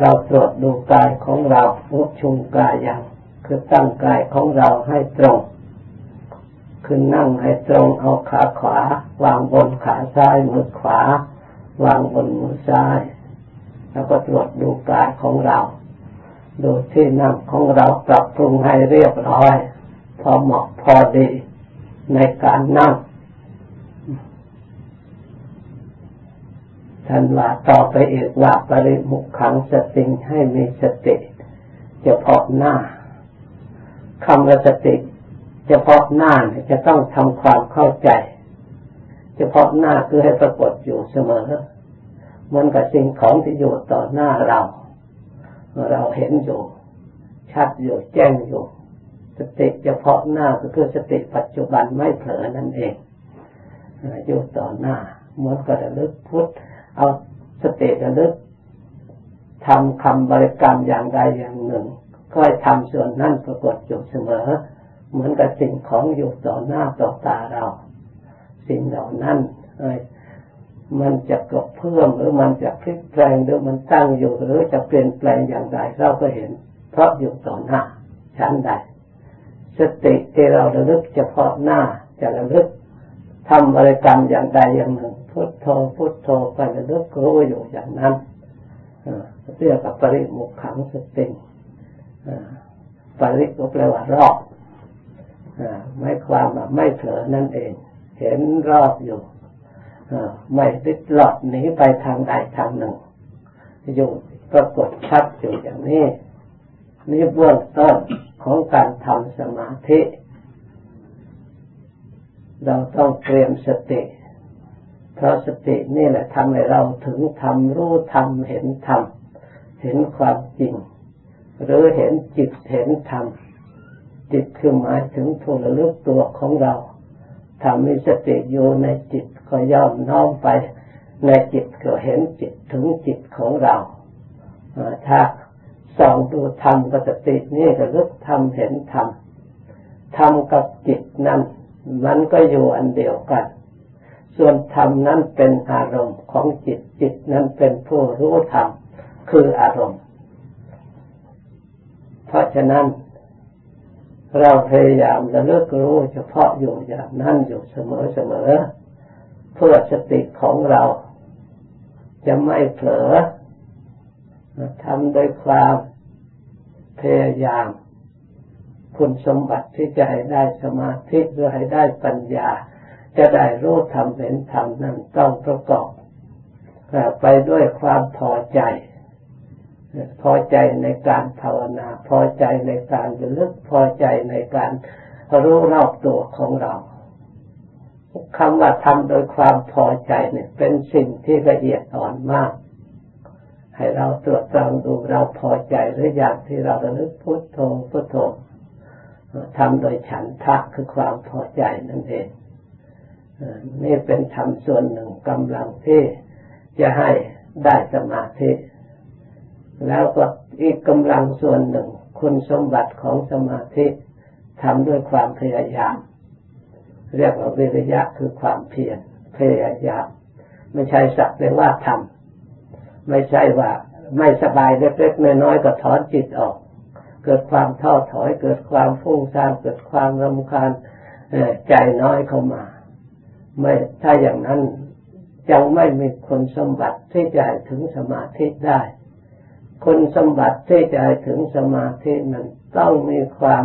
เราตรวจดูกายของเราพุชุมกายอย่างคือตั้งกายของเราให้ตรงคือนั่งให้ตรงเอาขาขวา วางบนขาซ้ายมือขวา วางบนมือซ้าย แล้วก็ตรวจดูกายของเรา ดูที่นั่งของเราปรับปรุงให้เรียบร้อย พอเหมาะพอดีในการนั่ง ท่านว่าต่อไปเอกว่าปริมุขขังสติงให้มีสติเฉพาะหน้าคำว่าสติเฉพาะหน้าจะต้องทำความเข้าใจ เฉพาะหน้าคือให้ปรากฏอยู่เสมอเหมือนกับสิ่งของที่อยู่ต่อหน้าเรา เราเห็นอยู่ ชัดอยู่แจ้งอยู่สติเฉพาะหน้าก็คือสติปัจจุบันไม่เผลอนั่นเองอยู่ต่อหน้าเหมือนกับระลึกพุทธ เอาสติระลึกทำคำบริกรรมอย่างใดอย่างหนึ่ง ก็ให้ทำส่วนนั้นปรากฏอยู่เสมอ เหมือนกับสิ่งของอยู่ต่อหน้าต่อตาเรา สิ่งเหล่านั้นเอยมันจะกบเพิ่มหรือมันจะพลิกแปลงหรือมันตั้งอยู่หรือจะเปลี่ยนแปลงอย่างไรเราก็เห็น เพราะอยู่ต่อหน้าชั้นใด สติที่เราระลึกเฉพาะหน้าจะระลึกทำบริกรรมอย่างใดอย่างหนึ่ง พุทโธพุทโธไประลึกรู้อยู่อย่างนั้นเรียกว่าปริมุขขังสติปริก็แปลว่ารอบไม่ความไม่เผลอนั่นเอง เห็นรอบอยู่ไม่ติดหลอดหนีไปทางใดทางหนึ่งอยู่ปรากฏชัดอยู่อย่างนี้นี่เบื้องต้นของการทำสมาธิ เราต้องเตรียมสติ ราะสตินี่แหละทำให้เราถึงทำรู้ทำเห็นทำเห็นความจริง หรือเห็นจิตเห็นธรรมจิตคือหมายถึงผู้ระลึกตัวของเราทำมีสติอยู่ในจิตก็ย่อมน้อมไป ในจิตก็เห็นจิตถึงจิตของเราถ้าส่องดูธรรมกับสตินี่ระลึกธรรมเห็นธรรมธรรมกับจิตนั้นมันก็อยู่อันเดียวกัน ส่วนธรรมนั้นเป็นอารมณ์ของจิตจิตนั้นเป็นผู้รู้ธรรมคืออารมณ์ เพราะฉะนั้น เราพยายามระเลึกรู้เฉพาะอยู่อย่างนั้นอยู่เสมอเสมอเพื่อสติของเรา จะไม่เผลอทำโดยความพยายามคุณสมบัติที่จะให้ได้สมาธิหรือให้ได้ปัญญา จะได้รู้ธรรมเห็นธรรมนั้นต้องประกอบไปด้วยความพอใจ พอใจในการภาวนา พอใจในการระลึก พอใจในการรู้รอบตัวของเราคำว่าทำโดยความพอใจเนี่ย เป็นสิ่งที่ละเอียดอ่อนมาก ให้เราตรวจตรองดูเราพอใจหรืออย่างที่เราระลึกพุทโธพุทโธทำโดยฉันทะคือความพอใจนั่นเอง นี่เป็นธรรมส่วนหนึ่งกำลังที่จะให้ได้สมาธิ แล้วก็อีกกำลังส่วนหนึ่ง คุณสมบัติของสมาธิทำด้วยความพยายาม เรียกว่าวิริยะคือความเพียรพยายาม ไม่ใช่สักแต่ว่าทำไม่ใช่ว่าไม่สบายเล็กๆน้อยๆก็ถอนจิตออก เกิดความท้อถอย เกิดความฟุ้งซ่านเกิดความรำคาญใจน้อยเข้ามา ไม่ถ้าอย่างนั้นยังไม่มีคุณสมบัติที่จะถึงสมาธิได้คุณสมบัติที่จะถึงสมาธินั้นต้องมีความ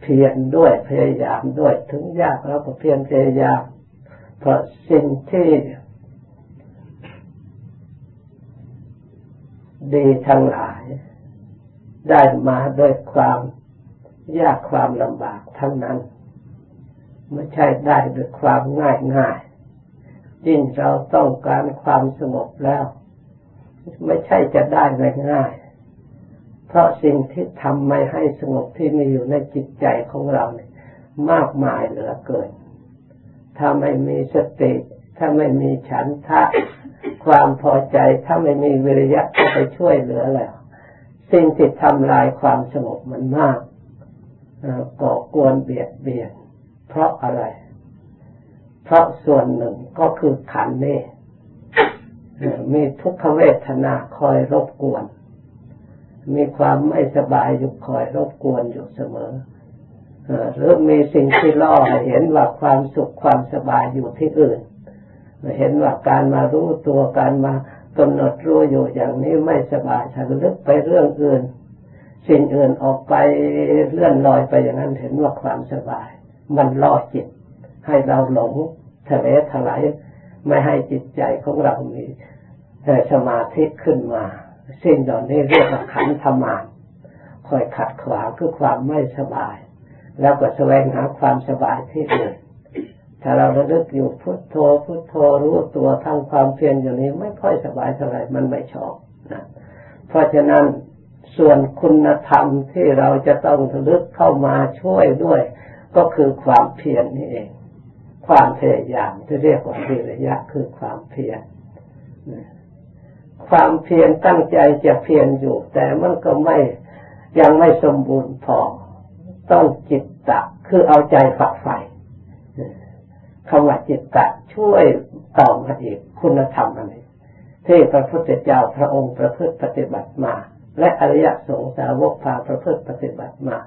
เพียรด้วยพยายามด้วยถึงยากเราก็เพียรพยายาม เพราะสิ่งที่ดีทั้งหลาย ได้มาด้วยความยากความลำบากทั้งนั้น ไม่ใช่ได้ด้วยความง่ายง่ายยิ่งเราต้องการความสงบแล้ว ไม่ใช่จะได้ง่ายเพราะสิ่งที่ทำไม่ให้สงบที่มีอยู่ในจิตใจของเราเนี่ยมากมายเหลือเกิน ถ้าไม่มีสติ ถ้าไม่มีฉันทะ ความพอใจ ถ้าไม่มีวิริยะเข้าไปช่วยเหลือแล้ว สิ่งที่ทำลายความสงบมันมากก่อกวนเบียดเบียน เพราะอะไร เพราะส่วนหนึ่งก็คือขันนี่มีทุกขเวทนาคอยรบกวน มีความไม่สบายอยู่คอยรบกวนอยู่เสมอหรือมีสิ่งที่ล่อเห็นว่าความสุขความสบายอยู่ที่อื่น เห็นว่าการมารู้ตัวการมากำหนดรู้อยู่อย่างนี้ไม่สบายฉันลึกไปเรื่องอื่น สิ่งอื่นออกไปเลื่อนลอยไปอย่างนั้นเห็นว่าความสบาย มันล่อจิต ให้เราหลงทะเลถลายไม่ให้จิตใจของเรามีสมาธิขึ้นมาสิ่งเหล่านี้เรียกว่าขันธมานคอยขัดขวางคือความไม่สบาย แล้วก็แสวงหาความสบายที่อื่นถ้าเราระลึกอยู่พุทโธพุทโธรู้ตัวทั้งความเพียรอยู่นี้ไม่ค่อยสบายเท่าไหร่มันไม่ชอบนะเพราะฉะนั้นส่วนคุณธรรมที่เราจะต้องระลึกเข้ามาช่วยด้วย ก็คือความเพียรนี่เอง ความพยายามที่เรียกว่าวิริยะคือความเพียรความเพียรตั้งใจจะเพียรอยู่ แต่มันก็ไม่ยังไม่สมบูรณ์พอต้องจิตตะ คือเอาใจฝักใฝ่คำว่าจิตตะช่วยต่อมาอีกคุณธรรมอันนี้ที่พระพุทธเจ้าพระองค์ประพฤติปฏิบัติมา และอริยสงสาวกพาประพฤติปฏิบัติมา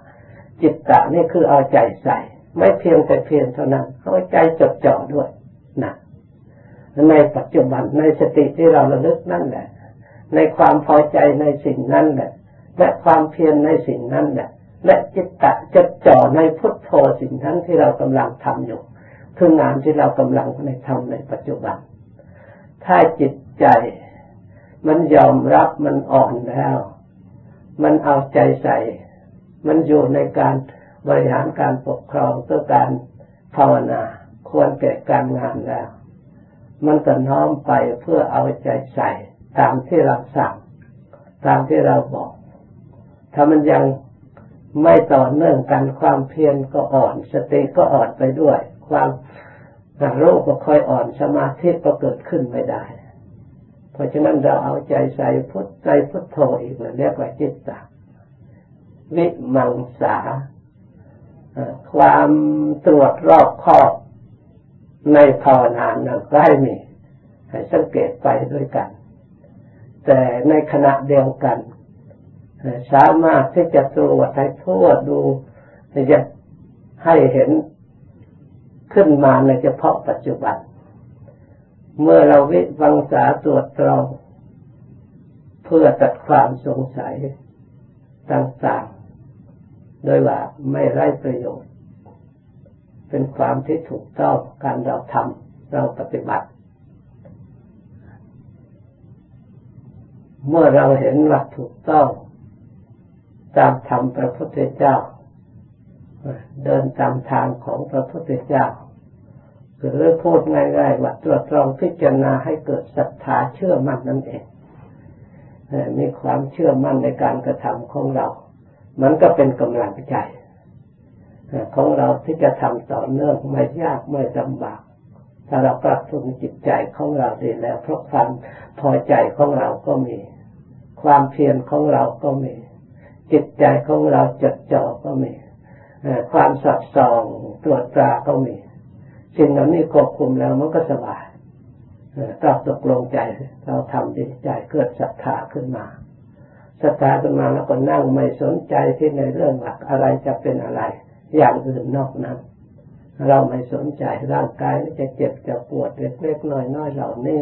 จิตตะนี่คือเอาใจใส่ ไม่เพียงแต่เพียงเท่านั้นเอาใจจดจ่อด้วยนะในปัจจุบันในสติที่เราระลึกนั่นแหละ ในความพอใจในสิ่งนั้นแหละ และความเพียรในสิ่งนั้นแหละ และจิตตะจดจ่อในพุทโธสิ่งนั้นที่เรากำลังทำอยู่ คืองานที่เรากำลังในทำในปัจจุบัน ถ้าจิตใจมันยอมรับมันอ่อนแล้ว มันเอาใจใส่ มันอยู่ในการบริหารการปกครองเพื่อการภาวนา ควรแก่การงานแล้ว มันก็น้อมไปเพื่อเอาใจใส่ ตามที่เราสั่ง ตามที่เราบอก ถ้ามันยังไม่ต่อเนื่องกันความเพียรก็อ่อน สติก็อ่อนไปด้วย ความโรคก็ค่อยอ่อนสมาธิก็เกิดขึ้นไม่ได้ เพราะฉะนั้นเราเอาใจใส่พุทธใจพุทโธอีกเลยเรียกว่าจิตตะ วิมังสา ความตรวจรอบคอบในภาวนานั้นก็ให้มี ให้สังเกตไปด้วยกัน แต่ในขณะเดียวกัน สามารถที่จะตรวจให้ทั่วดูจะให้เห็นขึ้นมาในเฉพาะปัจจุบัน เมื่อเราวิวังสาตรวจตรอง เพื่อตัดความสงสัยต่างๆ โดยว่าไม่ไร้ประโยชน์ เป็นความที่ถูกต้องการเราทำเราปฏิบัติ เมื่อเราเห็นหลักถูกต้องตามธรรมพระพุทธเจ้า เดินตามทางของพระพุทธเจ้าหรือพูดง่ายๆว่าตรวจตรองพิจารณาให้เกิดศรัทธาเชื่อมั่นนั่นเองมีความเชื่อมั่นในการกระทำของเรา มันก็เป็นกำลังใจของเราที่จะทำต่อเนื่องไม่ยากไม่ลำบากถ้าเราปรับปรุงจิตใจของเราดีแล้ว เพราะความพอใจของเราก็มี ความเพียรของเราก็มี จิตใจของเราจดจ่อก็มีความสับส่องตรวจตราก็มีสิ่งเหล่านี้ควบคุมแล้วมันก็สบายเราตกลงใจ เราทำดีใจเกิดศรัทธาขึ้นมา ศรัทธาขึ้นมาแล้วก็นั่งไม่สนใจที่ในเรื่องหลักอะไรจะเป็นอะไร อย่างอื่นนอกนั้น เราไม่สนใจร่างกายจะเจ็บจะปวดเล็กๆน้อยๆเหล่านี้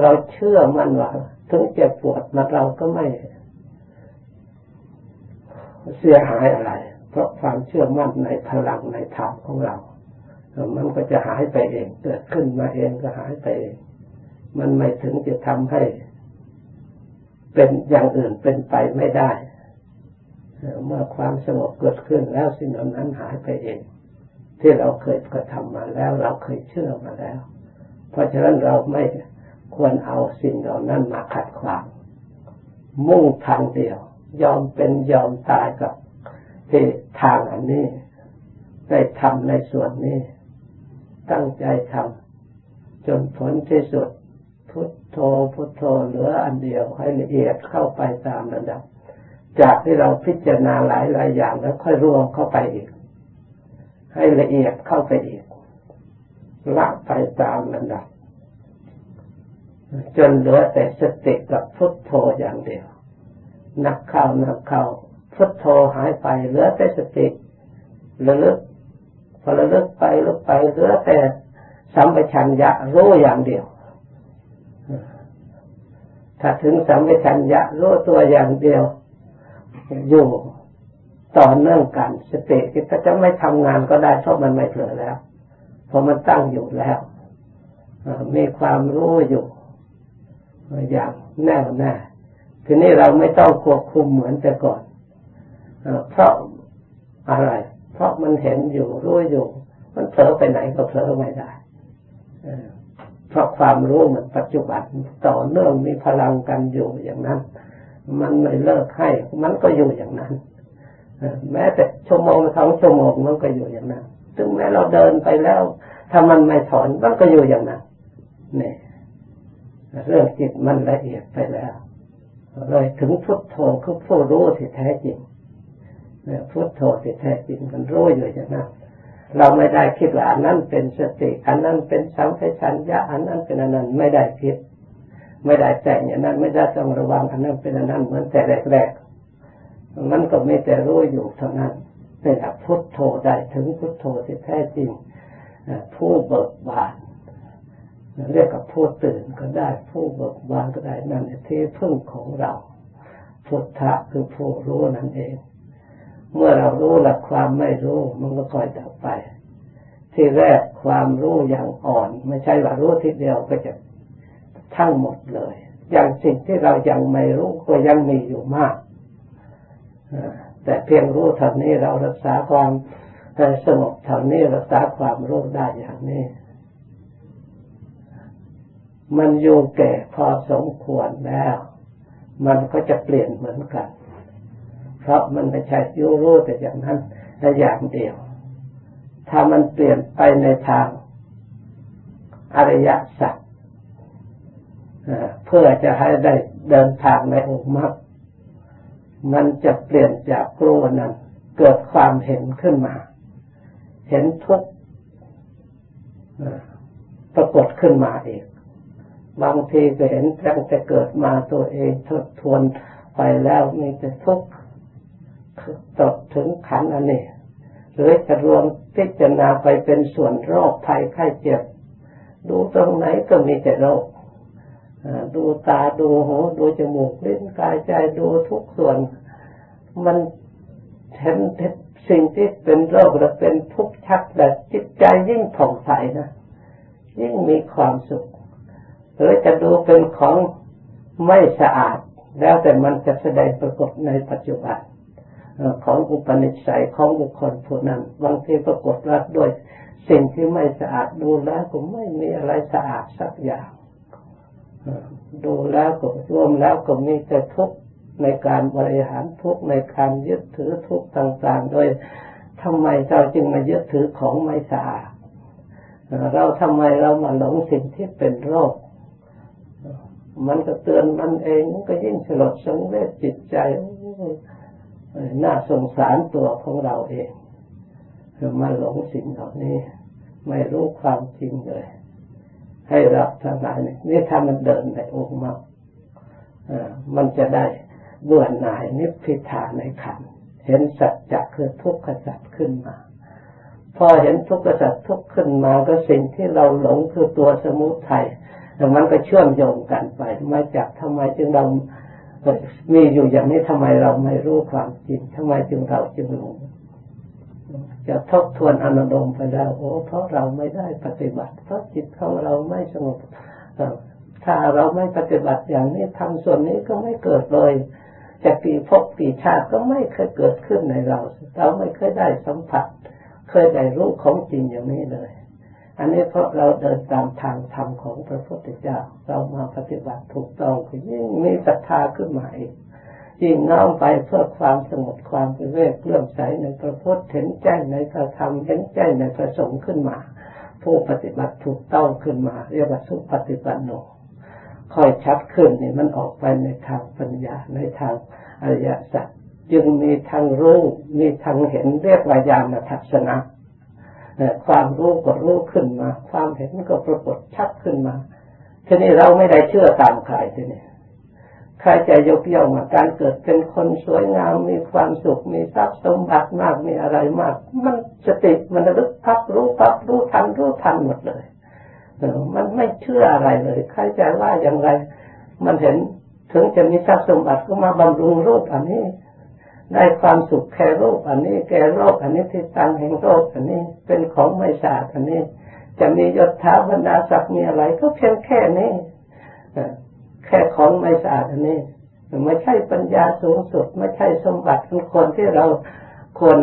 เราเชื่อมันว่าถึงเจ็บปวดมาเราก็ไม่เสียหายอะไร เพราะความเชื่อมั่นในพลังในธรรมของเรา มันก็จะหายไปเอง เกิดขึ้นมาเองก็หายไปเอง มันไม่ถึงจะทำให้ เป็นอย่างอื่นเป็นไปไม่ได้ เมื่อความสงบเกิดขึ้นแล้วสิ่งนั้นหายไปเอง ที่เราเคยกระทำมาแล้ว เราเคยเชื่อมาแล้ว เพราะฉะนั้นเราไม่ควรเอาสิ่งเหล่านั้นมาขัดขวางมุ่งทางเดียว ยอมเป็นยอมตายกับที่ทางอันนี้ได้ทำในส่วนนี้ ตั้งใจทำจนผลที่สุด พุทโธพุทโธเหลืออันเดียวให้ละเอียดเข้าไปตามระดับ จากที่เราพิจารณาหลายหลายอย่างแล้วค่อยรวมเข้าไปอีก ให้ละเอียดเข้าไปอีกละไปตามระดับ จนเหลือแต่สติกับพุทโธอย่างเดียว นักเข้านักเข้าพุทโธหายไปเหลือแต่สติระลึกพอระลึกไปลึกไปเหลือแต่สัมปชัญญะรู้อย่างเดียว ถ้าถึงสัมปชัญญะรู้ตัวอย่างเดียว อยู่ต่อเนื่องกันสติก็จะไม่ทำงานก็ได้เพราะมันไม่เผลอแล้วเพราะมันตั้งอยู่แล้วมีความรู้อยู่อย่างแน่วแน่ทีนี้เราไม่ต้องควบคุมเหมือนแต่ก่อนเพราะอะไร เพราะมันเห็นอยู่รู้อยู่ มันเผลอไปไหนก็เผลอไม่ได้ เพราะความรู้เหมือนปัจจุบันต่อเนื่องมีพลังกันอยู่อย่างนั้น มันไม่เลิกให้ มันก็อยู่อย่างนั้นแม้แต่ชั่วโมงสองชั่วโมงมันก็อยู่อย่างนั้นถึงแม้เราเดินไปแล้ว ถ้ามันไม่ถอนมันก็อยู่อย่างนั้นเนี่ยเรื่องจิตมันละเอียดไปแล้วเลยถึงพุทโธคือผู้รู้ที่แท้จริงพุทโธที่แท้จริงมันรู้อยู่อย่างนั้น เราไม่ได้คิดว่าอันนั้นเป็นสติอันนั้นเป็นสัมผัสัญญาอันนั้นเป็นอันนั้นไม่ได้คิด ไม่ได้แต่งอย่างนั้นไม่ได้ต้องระวังอันนั้นเป็นอันนั้นเหมือนแต่แรกๆมันก็ไม่แต่รู้อยู่เท่านั้นเป็นพุทโธได้ถึงพุทโธที่แท้จริงผู้เบิกบานเรียกกับผู้ตื่นก็ได้ผู้เบิกบานก็ได้นั่นที่พึ่งของเราพุทธะคือผู้รู้นั่นเอง เมื่อเรารู้หลักความไม่รู้ มันก็ค่อยดับไป ที่แรกความรู้อย่างอ่อน ไม่ใช่ว่ารู้ทีเดียวก็จะทั้งหมดเลย อย่างสิ่งที่เรายังไม่รู้ก็ยังมีอยู่มากแต่เพียงรู้เท่านี้เรารักษาความสงบเท่านี้รักษาความรู้ได้อย่างนี้ มันอยู่แก่พอสมควรแล้ว มันก็จะเปลี่ยนเหมือนกัน พราะมันไม่ใช่ยูรู้แต่อย่างนั้นแต่อย่างเดียว ถ้ามันเปลี่ยนไปในทางอริยสัจเพื่อจะให้ได้เดินทางในองค์มรรคมันจะเปลี่ยนจากกลัวนั้น เกิดความเห็นขึ้นมา เห็นทุกปรากฏขึ้นมาเองบางทีก็เห็นตั้งแต่เกิดมาตัวเองทบทวนไปแล้วมีแต่ทุกข์ ตกถึงขันอันนี้หรือจะรวมพิจารณาไปเป็นส่วนโรคภัยไข้เจ็บ ดูตรงไหนก็มีแต่โรคดูตาดูหูดูจมูกลิ้นกายใจดูทุกส่วน มันเห็นสิ่งที่เป็นโรคและเป็นทุกข์ชัดแต่จิตใจยิ่งผ่องใสนะยิ่งมีความสุขหรือจะดูเป็นของไม่สะอาด แล้วแต่มันจะแสดงปรากฏในปัจจุบัน ของอุปนิสัยของบุคคลผู้นั้นบางทีปรากฏว่าด้วยสิ่งที่ไม่สะอาดดูแล้วก็ไม่มีอะไรสะอาดสักอย่างดูแล้วก็รวมแล้วก็มีแต่ทุกข์ในการบริหารทุกข์ในการยึดถือทุกข์ต่างๆ โดยทำไมเราจึงมายึดถือของไม่สะอาดเราทำไมเรามาหลงสิ่งที่เป็นโรค มันก็เตือนมันเองก็ยิ่งสลดสังเวชจิตใจ น่าสงสารตัวของเราเองมาหลงสิ่งเหล่านี้ ไม่รู้ความจริงเลย ให้เราทั้งหลายนี่ถ้ามันเดินในองค์มรรคมันจะได้เบื่อหน่ายนิพพิทาในขันเห็นสัจจะคือทุกขสัจขึ้นมา พอเห็นทุกขสัจทุกขขึ้นมาก็สิ่งที่เราหลงคือตัวสมุทัยมันก็เชื่อมโยงกันไป มาจากทำไมจึงเรา มีอยู่อย่างนี้ทำไมเราไม่รู้ความจริงทำไมจึงเราจึงหลงจะทบทวนอนุโลมไปแล้วโอ้เพราะเราไม่ได้ปฏิบัติ เพราะจิตของเราไม่สงบถ้าเราไม่ปฏิบัติอย่างนี้ทำส่วนนี้ก็ไม่เกิดเลยจะปีพบปีชาติก็ไม่เคยเกิดขึ้นในเรา เราไม่เคยได้สัมผัส เคยได้รู้ของจริงอย่างนี้เลย อันนี้เพราะเราเดินตามทางธรรมของพระพุทธเจ้า เรามาปฏิบัติถูกต้องยิ่งมีศรัทธาขึ้นมาอีกยิ่งน้อมไปเพื่อความสงบความเป็นเวทเลื่อมใสในพระพุทธเห็นใจในพระธรรมเห็นใจในพระสงฆ์ขึ้นมา ผู้ปฏิบัติถูกต้องขึ้นมา เรียกว่าสุปฏิปันโนค่อยชัดขึ้นนี่มันออกไปในทางปัญญาในทางอริยสัจจึงมีทางรู้มีทางเห็นเรียกว่าญาณทัศนะ ความรู้ก็รู้ขึ้นมา ความเห็นก็ปรากฏชัดขึ้นมาทีนี้เราไม่ได้เชื่อตามใครทีนี้ใครจะยกย่องการเกิดเป็นคนสวยงามมีความสุขมีทรัพย์สมบัติมากมีอะไรมาก มันสติมันระลึกพับรู้พับรู้ทันรู้ทันหมดเลยมันไม่เชื่ออะไรเลย ใครจะว่าอย่างไร มันเห็นถึงจะมีทรัพย์สมบัติก็มาบำรุงรูปอันนี้ ได้ความสุขแค่โรูปอันนี้ แก่โรคอันนี้ที่ตั้งแห่งโรคอันนี้เป็นของไม่สะอาดอันนี้ จะมียศถาบรรดาศักดิ์มีอะไร ก็เพียงแค่นี้แค่ของไม่สะอาดอันนี้ไม่ใช่ปัญญาสูงสุด ไม่ใช่สมบัติของคนที่เราควร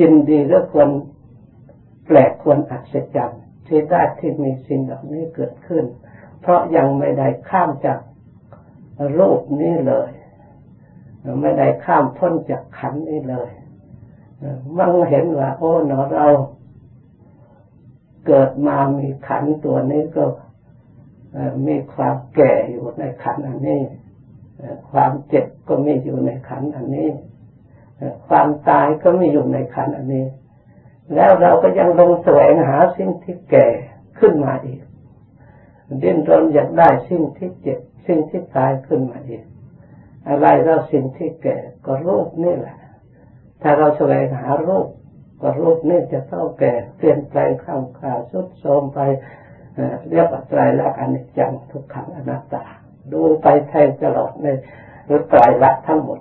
ยินดีหรือควรแปลกควรอัศจรรย์ที่ได้ที่มีสิ่งเหล่านี้เกิดขึ้น เพราะยังไม่ได้ข้ามจากโลกนี้เลย ไม่ได้ข้ามพ้นจากขันนี้เลยมันเห็นว่า โอ้เนอเราเกิดมามีขันตัวนี้ก็มีความแก่อยู่ในขันอันนี้ ความเจ็บก็มีอยู่ในขันอันนี้ ความตายก็มีอยู่ในขันอันนี้ แล้วเราก็ยังลงแสวงหาสิ่งที่แก่ขึ้นมาอีก เดินรนอยากได้สิ่งที่เจ็บสิ่งที่ตายขึ้นมาอีก อะไรเราสิ่งที่แก่ก็รูปนี่แหละ ถ้าเราแสวงหารูปก็รูปนี่จะต้องแก่เปลี่ยนแปลงข้ามขาสุดโทมไปเรียกว่าไตรลักษณ์อนิจจังทุกขังอนัตตา ดูไปแทงตลอดในหรือไตรลักษณ์ทั้งหมด